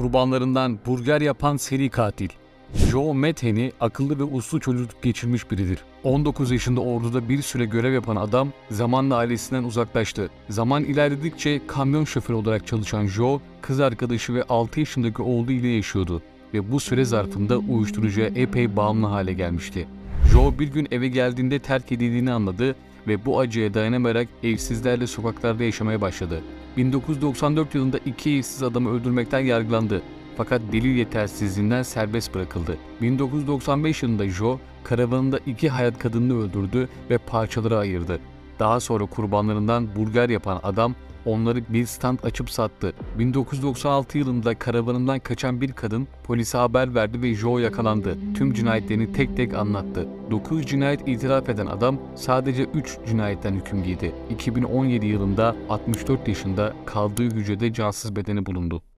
kurbanlarından burger yapan seri katil. Joe Metheny akıllı ve uslu çocukluk geçirmiş biridir. 19 yaşında orduda bir süre görev yapan adam zamanla ailesinden uzaklaştı. Zaman ilerledikçe kamyon şoförü olarak çalışan Joe, kız arkadaşı ve 6 yaşındaki oğlu ile yaşıyordu ve bu süre zarfında uyuşturucuya epey bağımlı hale gelmişti. Joe bir gün eve geldiğinde terk edildiğini anladı ve bu acıya dayanamayarak evsizlerle sokaklarda yaşamaya başladı. 1994 yılında iki evsiz adamı öldürmekten yargılandı fakat delil yetersizliğinden serbest bırakıldı. 1995 yılında Joe, karavanında iki hayat kadınını öldürdü ve parçalara ayırdı. Daha sonra kurbanlarından burger yapan adam onları bir stand açıp sattı. 1996 yılında karavanından kaçan bir kadın polise haber verdi ve Joe yakalandı. Tüm cinayetlerini tek tek anlattı. 9 cinayet itiraf eden adam sadece 3 cinayetten hüküm giydi. 2017 yılında 64 yaşında kaldığı hücrede cansız bedeni bulundu.